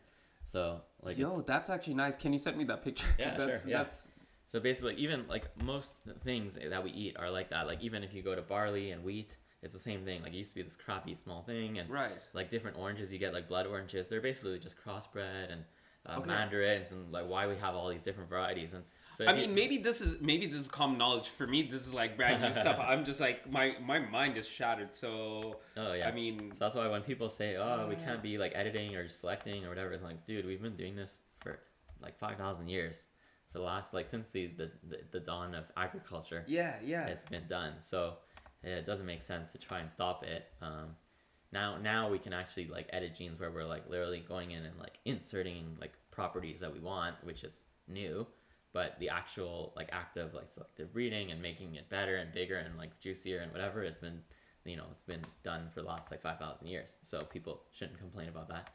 So like, Yo, that's actually nice. Can you send me that picture? Yeah, sure, yeah. That's so basically, even like most things that we eat are like that. Like even if you go to barley and wheat, it's the same thing. Like it used to be this crappy small thing, and right. like different oranges you get like blood oranges they're basically just crossbred and uh, Okay. mandarins and like why we have all these different varieties and so I if you- mean, maybe this is maybe this is common knowledge. For me, this is like brand new stuff. I'm just like my my mind is shattered. So oh yeah I mean, so that's why when people say oh we can't be like editing or selecting or whatever it's like dude we've been doing this for like 5000 years for the last like since the the, the, the dawn of agriculture yeah, yeah. it's been done. So it doesn't make sense to try and stop it. Um now now we can actually like edit genes where we're like literally going in and like inserting like properties that we want which is new. But the actual like active like selective breeding and making it better and bigger and like juicier and whatever it's been you know it's been done for the last like 5000 years. So people shouldn't complain about that.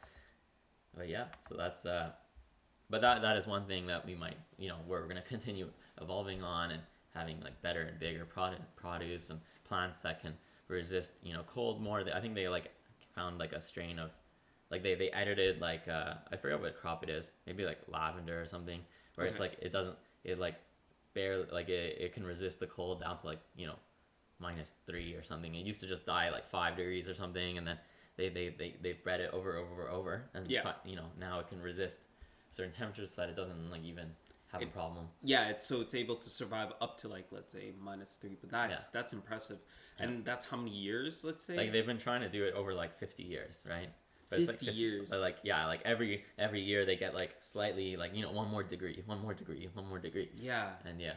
But yeah so that's uh but that that is one thing that we might you know where we're going to continue evolving on and having like better and bigger product produce and plants that can resist you know cold more. I think they like found like a strain of like they they edited like uh i forget what crop it is maybe like lavender or something where it's like it doesn't it like barely like it, it can resist the cold down to like you know minus three or something. It used to just die like five degrees or something and then they they they, they've bred it over over over and Yeah. try, you know now it can resist certain temperatures that it doesn't like even have a problem yeah, it's so it's able to survive up to like let's say minus three, but that's Yeah. that's impressive. And that's how many years? Let's say. like they've been trying to do it over like 50 years right it's 50 years. but like yeah like every every year they get like slightly like you know one more degree one more degree one more degree yeah. and yeah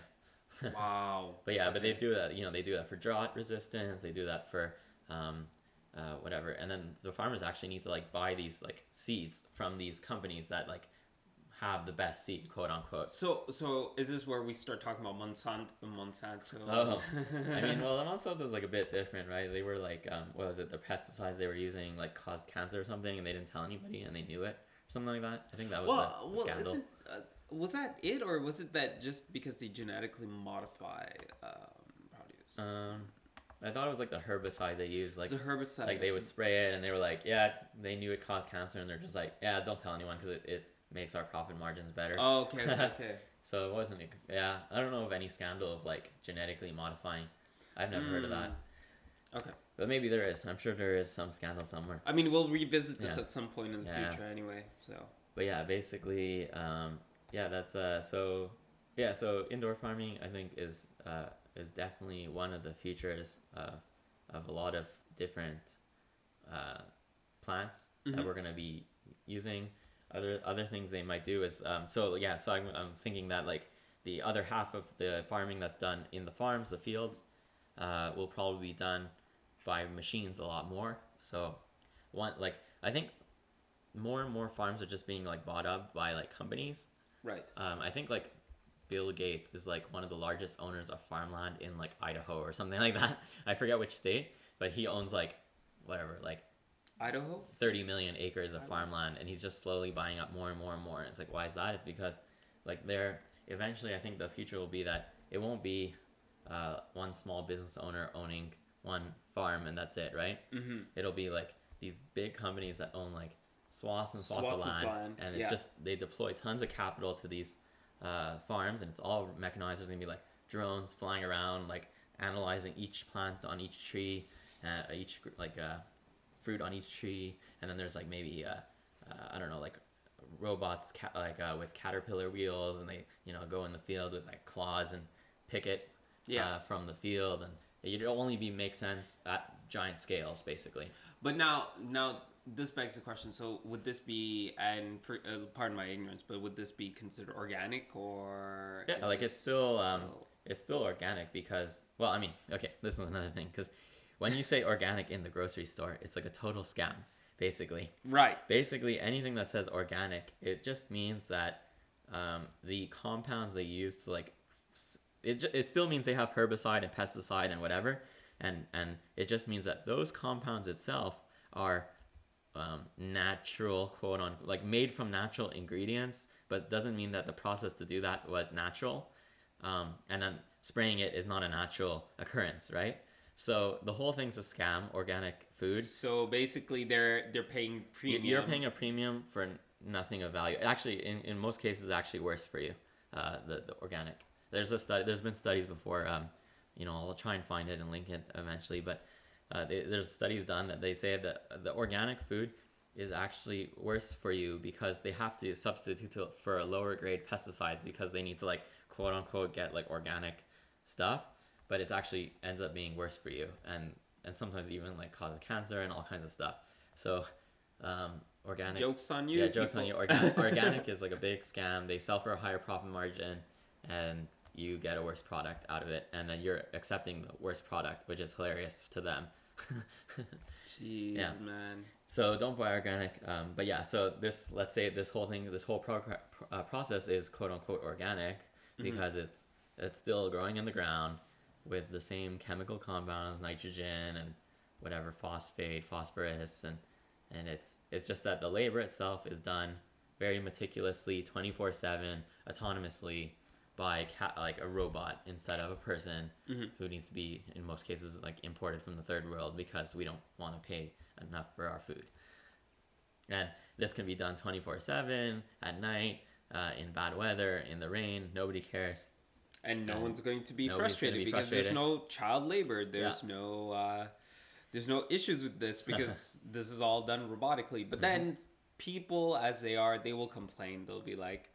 Wow. but yeah but they do that you know they do that for drought resistance they do that for um uh, whatever and then the farmers actually need to like buy these like seeds from these companies that like have the best seed quote unquote So so is this where we start talking about Monsanto? Monsanto. Oh, I mean, well, the Monsanto was like a bit different, right? They were like, um, what was it? The pesticides they were using like caused cancer or something, and they didn't tell anybody, and they knew it, or something like that. I think that was well, the, the well, scandal. uh, was that it, or was it that just because they genetically modify um, produce? Um, I thought it was like the herbicide they used, like it's a herbicide. like they would spray it, and they were like, yeah, they knew it caused cancer, and they're just like, yeah, don't tell anyone because it, it makes our profit margins better. Oh, okay, okay. So it wasn't, yeah, I don't know of any scandal of like genetically modifying. I've never heard of that, Okay. but maybe there is. I'm sure there is some scandal somewhere. I mean, we'll revisit this Yeah. at some point in the Yeah. future, anyway. So. but yeah basically um yeah that's uh so yeah so indoor farming i think is uh is definitely one of the futures of of a lot of different uh plants that Mhm. we're going to be using other other things they might do is um so yeah so I'm, I'm thinking that like the other half of the farming that's done in the farms the fields uh will probably be done by machines a lot more so one like i think more and more farms are just being like bought up by like companies. Right. Um, I think like Bill Gates is like one of the largest owners of farmland in like Idaho or something like that. I forget which state, but he owns like whatever, like Idaho. 30 million acres of farmland and he's just slowly buying up more and more and more. And it's like, why is that? It's because like there, eventually I think the future will be that it won't be uh, one small business owner owning one farm and that's it, right? Mm-hmm. It'll be like these big companies that own like swaths and swaths, Swaths of land, land, and it's yeah. just they deploy tons of capital to these uh, farms, and it's all mechanized. There's gonna be like drones flying around, like analyzing each plant on each tree, uh, each like uh, fruit on each tree, and then there's like maybe uh, uh, I don't know like robots ca- like uh, with caterpillar wheels, and they you know go in the field with like claws and pick it Yeah. uh, from the field and It'd only be make sense at giant scales, basically. But now, now this begs the question. So, would this be, and for uh, pardon my ignorance, but would this be considered organic or? Yeah, like it's still um, still- it's still organic because well, I mean, okay, this is another thing because when you say organic in the grocery store, it's like a total scam, basically. right. Basically, anything that says organic, it just means that um, the compounds they use to like, it, it still means they have herbicide and pesticide and whatever, and and it just means that those compounds itself are um, natural, quote on like made from natural ingredients, but doesn't mean that the process to do that was natural. Um, and then spraying it is not a natural occurrence, right? So the whole thing's a scam. Organic food. So basically, they're they're paying premium. You're paying a premium for nothing of value. Actually, in, in most cases, actually worse for you. Uh, the, the organic. There's a study. There's been studies before. Um, you know, I'll try and find it and link it eventually. But uh, they, there's studies done that they say that the organic food is actually worse for you because they have to substitute it for a lower grade pesticides because they need to like quote unquote get like organic stuff. But it's actually ends up being worse for you and and sometimes even like causes cancer and all kinds of stuff. So um, organic Jokes on you. yeah, jokes on you. Organic, organic is like a big scam. They sell for a higher profit margin, and you get a worse product out of it, and then you're accepting the worst product, which is hilarious to them. Jeez, Yeah. man. so don't buy organic. Um, but yeah, so this let's say this whole thing, this whole uh, process is quote unquote organic because it's it's still growing in the ground with the same chemical compounds, nitrogen and whatever phosphate, phosphorus, and and it's it's just that the labor itself is done very meticulously, twenty four seven, autonomously by a cat like a robot instead of a person who needs to be in most cases like imported from the third world because we don't want to pay enough for our food. And this can be done 24 7 at night, uh, in bad weather, in the rain. Nobody cares. And no And one's going to be gonna frustrated be because there's no child labor. There's no uh, there's no issues with this because this is all done robotically. Mm-hmm. But then people, as they are, they will complain. They'll be like,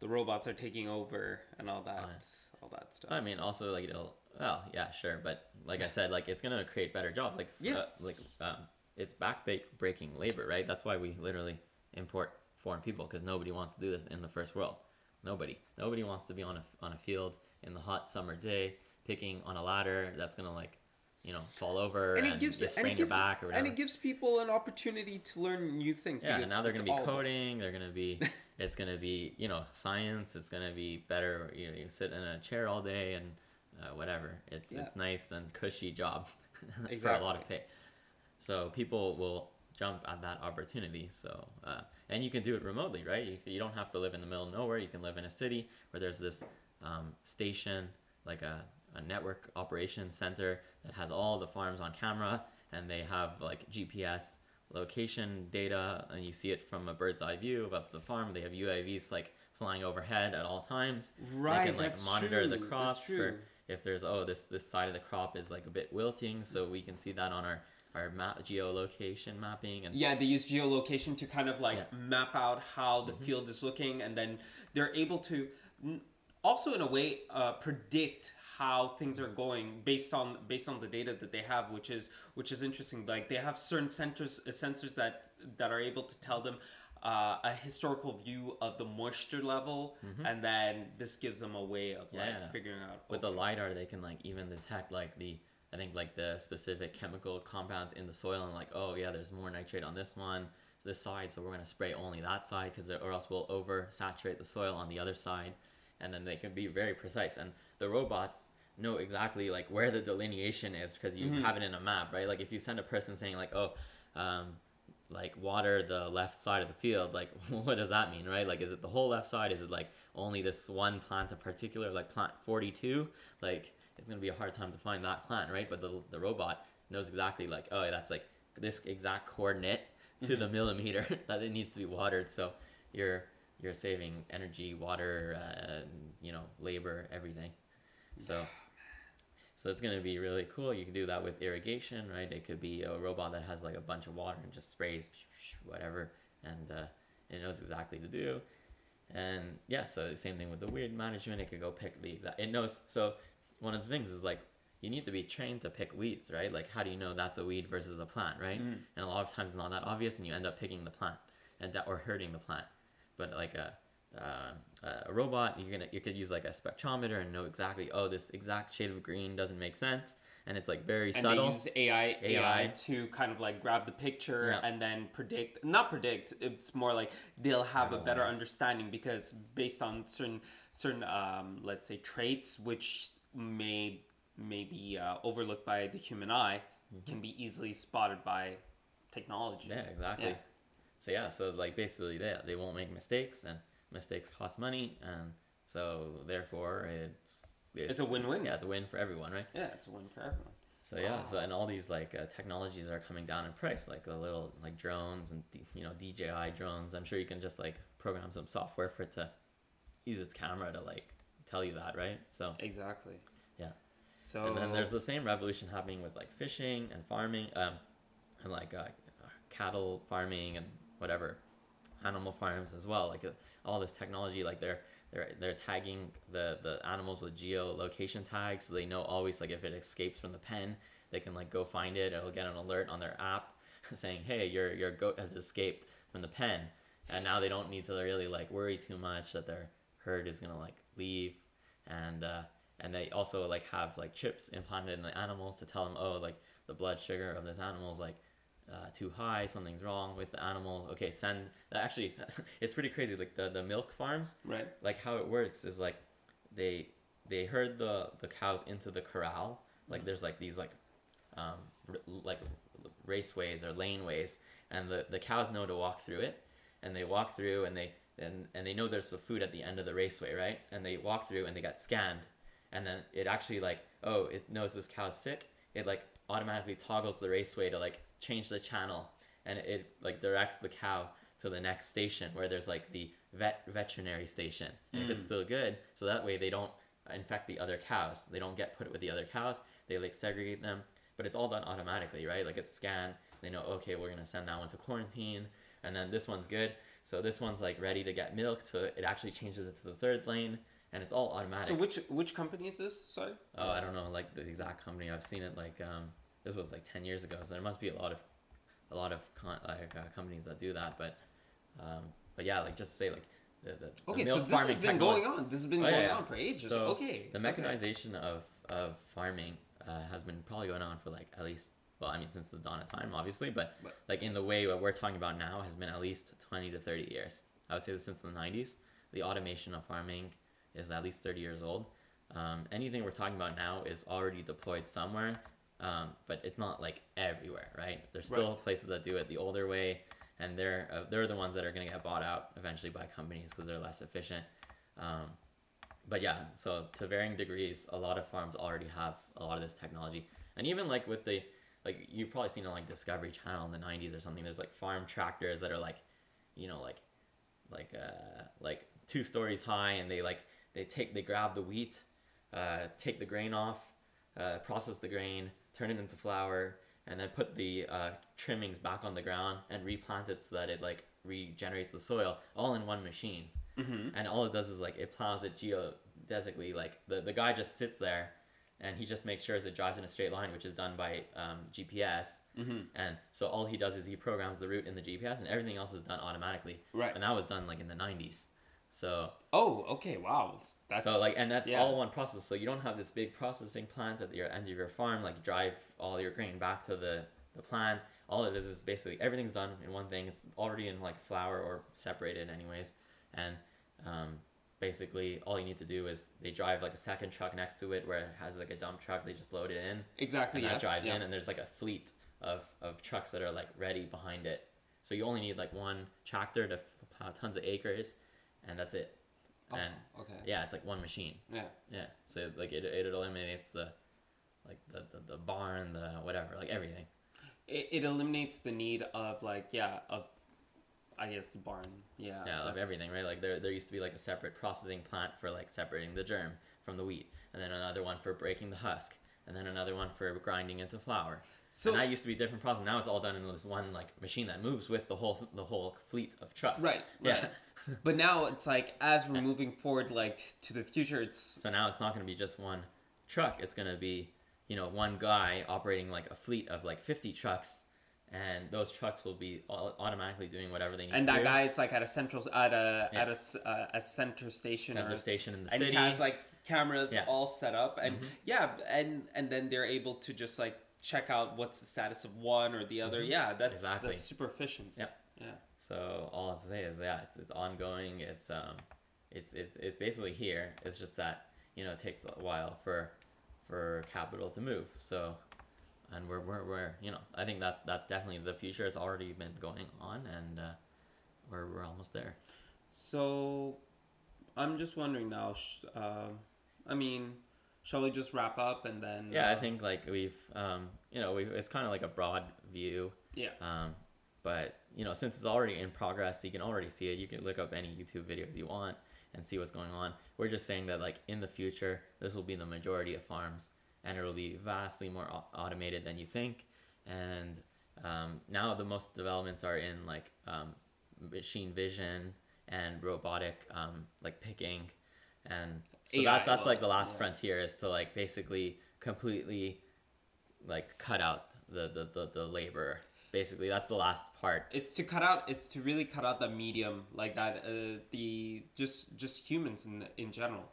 the robots are taking over and all that, all that stuff. I mean, also, like, it'll, well, yeah, sure. But like I said, like, it's going to create better jobs. Like, Yeah. uh, like, um, it's back breaking labor, right? That's why we literally import foreign people because nobody wants to do this in the first world. Nobody. Nobody wants to be on a, on a field in the hot summer day picking on a ladder that's to, like, you know, fall over and, it gives you and sprain it your gives, back or whatever. and it gives people an opportunity to learn new things. Yeah, now they're gonna be coding. They're gonna be, it's gonna be, you know, science. It's gonna be better. You know, you sit in a chair all day and uh, whatever. It's Yeah. it's nice and cushy job for a lot of pay. So people will jump at that opportunity. So uh, and you can do it remotely, right? You you don't have to live in the middle of nowhere. You can live in a city where there's this um, station, like a a network operations center that has all the farms on camera, and they have like GPS location data, and you see it from a bird's eye view of the farm. They have UAVs like flying overhead at all times. Right, They can like that's monitor true, the crops for if there's oh this this side of the crop is like a bit wilting, so we can see that on our our map geolocation mapping and Yeah, they use geolocation to kind of like Yeah. Mm-hmm. map out how the field is looking, and then they're able to also, in a way, uh, predict how things are going based on based on the data that they have, which is which is interesting. Like they have certain sensors uh, sensors that that are able to tell them. Uh, a historical view of the moisture level, and then this gives them a way of like Mm-hmm. Yeah. figuring out with the lidar they can like even detect like the i think like the specific chemical compounds in the soil and like oh yeah there's more nitrate on this one this side so we're going to spray only that side because or else we'll over saturate the soil on the other side and then they can be very precise. And the robots know exactly like where the delineation is because you have it in a map right? Like if you send a person saying like oh um, like water the left side of the field like what does that mean right? Like is it the whole left side? Is it like only this one plant in particular like plant 42 like it's gonna be a hard time to find that plant right? But the, the robot knows exactly like oh that's like this exact coordinate to the millimeter that it needs to be watered. So you're you're saving energy water uh, you know labor everything so so it's gonna be really cool. You can do that with irrigation, right? It could be a robot that has like a bunch of water and just sprays whatever, and uh, it knows exactly to do. And yeah, so the same thing with the weed management. It could go pick the exact. It knows. So one of the things is like you need to be trained to pick weeds, right? Like how do you know that's a weed versus a plant, right? Mm. And a lot of times it's not that obvious, and you end up picking the plant, and that or hurting the plant. But like a uh, a robot, you're gonna you could use like a spectrometer and know exactly oh this exact shade of green doesn't make sense, and it's like very and subtle. they use AI, AI AI. to kind of like grab the picture Yeah. and then predict not predict it's more like they'll have a better understanding because based on certain certain um, let's say traits which may may be uh, overlooked by the human eye can be easily spotted by technology Mm-hmm. Yeah, exactly. Yeah. So yeah, so like basically they they won't make mistakes and mistakes cost money and so therefore it's It's a win-win. Yeah, it's a win for everyone, right? yeah it's a win for everyone So yeah, so and all these like uh, technologies are coming down in price, like the little like drones and you know DJI drones. I'm sure you can just like program some software for it to use its camera to like tell you that, right? So exactly Yeah. so and then there's the same revolution happening with like fishing and farming, um, and like uh, cattle farming and whatever, animal farms as well. Like uh, all this technology, like they're they're they're tagging the the animals with geolocation tags, so they know always like if it escapes from the pen, they can like go find it. It'll get an alert on their app saying, "Hey, your your goat has escaped from the pen," and now they don't need to really like worry too much that their herd is gonna like leave, and uh, and they also like have like chips implanted in the animals to tell them, oh, like the blood sugar of this animal is like uh, too high, something's wrong with the animal. Okay, send. Actually, it's pretty crazy. Like the the milk farms, right like how it works is like they they herd the the cows into the corral like there's like these like um r- like raceways or laneways and the the cows know to walk through it and they walk through and they and, and they know there's the food at the end of the raceway right and they walk through and they get scanned and then it actually like oh it knows this cow's sick it like automatically toggles the raceway to like change the channel and it like directs the cow to the next station where there's like the vet veterinary station. And if it's still good so that way they don't infect the other cows. They don't get put with the other cows. They like segregate them. But it's all done automatically right? Like it's scanned. They know okay we're gonna send that one to quarantine. And then this one's good. So this one's like ready to get milked. So it actually changes it to the third lane and it's all automatic. so which which company is this? Sorry? Oh, I don't know, like the exact company. I've seen it like um, this was like ten years ago, so there must be a lot of, a lot of con- like uh, companies that do that. But, um, but yeah, like just to say like the the, the okay so this has been technology- going on this has been Oh, going yeah. on for ages So okay the okay. mechanization of of farming uh, has been probably going on for like at least well, I mean since the dawn of time, obviously, but, But- like in the way what we're talking about now has been at least twenty to thirty years. I would say that since the nineties, the automation of farming is at least thirty years old. Um, anything we're talking about now is already deployed somewhere, um, but it's not like everywhere, right? There's still Right. places that do it the older way, and they're uh, they're the ones that are going to get bought out eventually by companies because they're less efficient. Um, but yeah, so to varying degrees, a lot of farms already have a lot of this technology, and even like with the like you've probably seen on like Discovery Channel in the '90s or something. There's like farm tractors that are like, you know, like like uh like two stories high, and they like they take they grab the wheat, uh, take the grain off, uh, process the grain, turn it into flour, and then put the uh, trimmings back on the ground and replant it so that it like regenerates the soil all in one machine Mhm. and all it does is like it plows it geodesically like the, the guy just sits there and he just makes sure as it drives in a straight line which is done by um, gps Mhm. and so all he does is he programs the route in the gps and everything else is done automatically Right. and that was done like in the 90s so Oh, okay. Wow. That's so like and that's yeah. all one process so you don't have this big processing plant at your end of your farm like drive all your grain back to the the plant all it is is basically everything's done in one thing it's already in like flour or separated anyways and um, basically all you need to do is they drive like a second truck next to it where it has like a dump truck they just load it in exactly. and Yeah. that drives yeah. in and there's like a fleet of, of trucks that are like ready behind it so you only need like one tractor to plow tons of acres and that's it Oh, and okay. yeah it's like one machine Yeah. yeah so like it, it eliminates the like the, the, the barn the whatever like everything It, it eliminates the need of like yeah of, I guess the barn. Yeah. yeah of everything right like there, there used to be like a separate processing plant for like separating the germ from the wheat and then another one for breaking the husk and then another one for grinding into flour So and that used to be a different process now it's all done in this one like machine that moves with the whole the whole fleet of trucks right, yeah right. But now it's like as we're moving forward like to the future, it's so now it's not going to be just one truck it's going to be you know one guy operating like a fleet of like 50 trucks and those trucks will be au- automatically doing whatever they need to and that do. guy is like at a central at a Yeah. at a, s- uh, a center station center or station in the and city he has like cameras Yeah. all set up and Mhm. yeah and and then they're able to just like check out what's the status of one or the other Mhm. yeah that's Exactly. that's super efficient Yeah. yeah So all I have to say is yeah, it's it's ongoing. It's um, it's it's it's basically here. It's just that you know it takes a while for for capital to move. So, and we're we're, we're you know I think that that's definitely the future. It's already been going on, and uh, we're we're almost there. so i'm just wondering now sh- um i mean shall we just wrap up and then Yeah, I uh, think like we've um, you know we it's kind of like a broad view. yeah Um, but you know, since it's already in progress, you can already see it. You can look up any YouTube videos you want and see what's going on. We're just saying that like in the future, this will be the majority of farms, and it'll be vastly more automated than you think. And um, now the most developments are in like um, machine vision and robotic um, like picking, and so AI that that's like the last yeah. frontier is to like basically completely like cut out the the, the, the labor basically. That's the last part. It's to cut out it's to really cut out the medium like that uh, the just just humans in in general.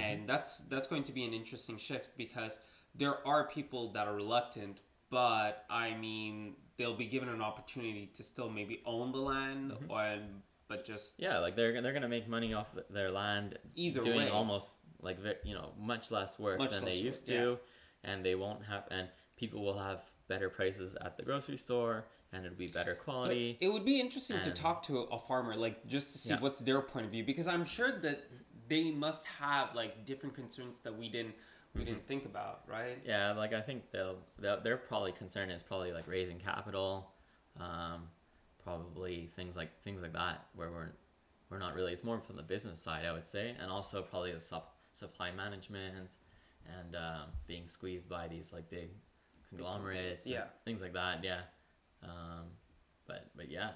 And that's that's going to be an interesting shift because there are people that are reluctant but i mean they'll be given an opportunity to still maybe own the land and but just yeah like they're, they're gonna make money off their land Either doing way. almost like you know much less work Much than less they work, used to and they won't have and people will have better prices at the grocery store and it'd be better But quality it would be interesting to talk to a farmer, like just to see Yeah. what's their point of view, because I'm sure that they must have like different concerns that we didn't we Mm-hmm. didn't think about, right? yeah like i think they'll, they'll their probably concern is probably like raising capital um, probably things like things like that where we're we're not really it's more from the business side i would say and also probably the sup, supply management and um, being squeezed by these like big conglomerates Yeah. things like that yeah. Um, but but yeah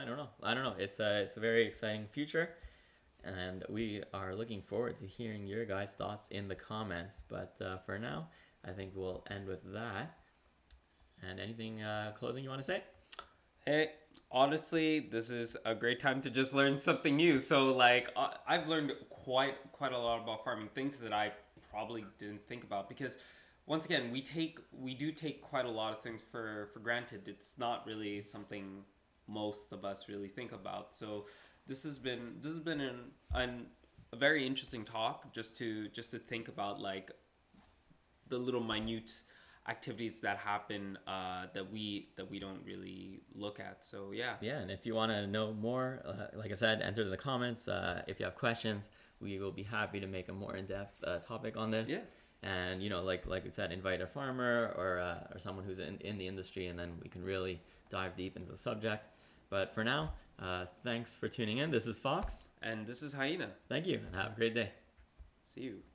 i don't know. I don't know. It's a it's a very exciting future and we are looking forward to hearing your guys thoughts in the comments. But uh, for now i think we'll end with that. And anything uh, closing you want to say? Hey, honestly, this is a great time to just learn something new. So like I've learned quite quite a lot about farming, things that I probably didn't think about because once again, we take we do take quite a lot of things for for granted. It's not really something most of us really think about. So this has been this has been an, an a very interesting talk just to just to think about like the little minute activities that happen uh, that we that we don't really look at. So yeah, yeah and if you want to know more uh, like i said enter the comments uh, if you have questions we will be happy to make a more in-depth uh, topic on this Yeah. And you know like like we said invite a farmer or uh, or someone who's in, in the industry and then we can really dive deep into the subject but for now uh, thanks for tuning in this is fox and this is hyena. thank you and have a great day See you.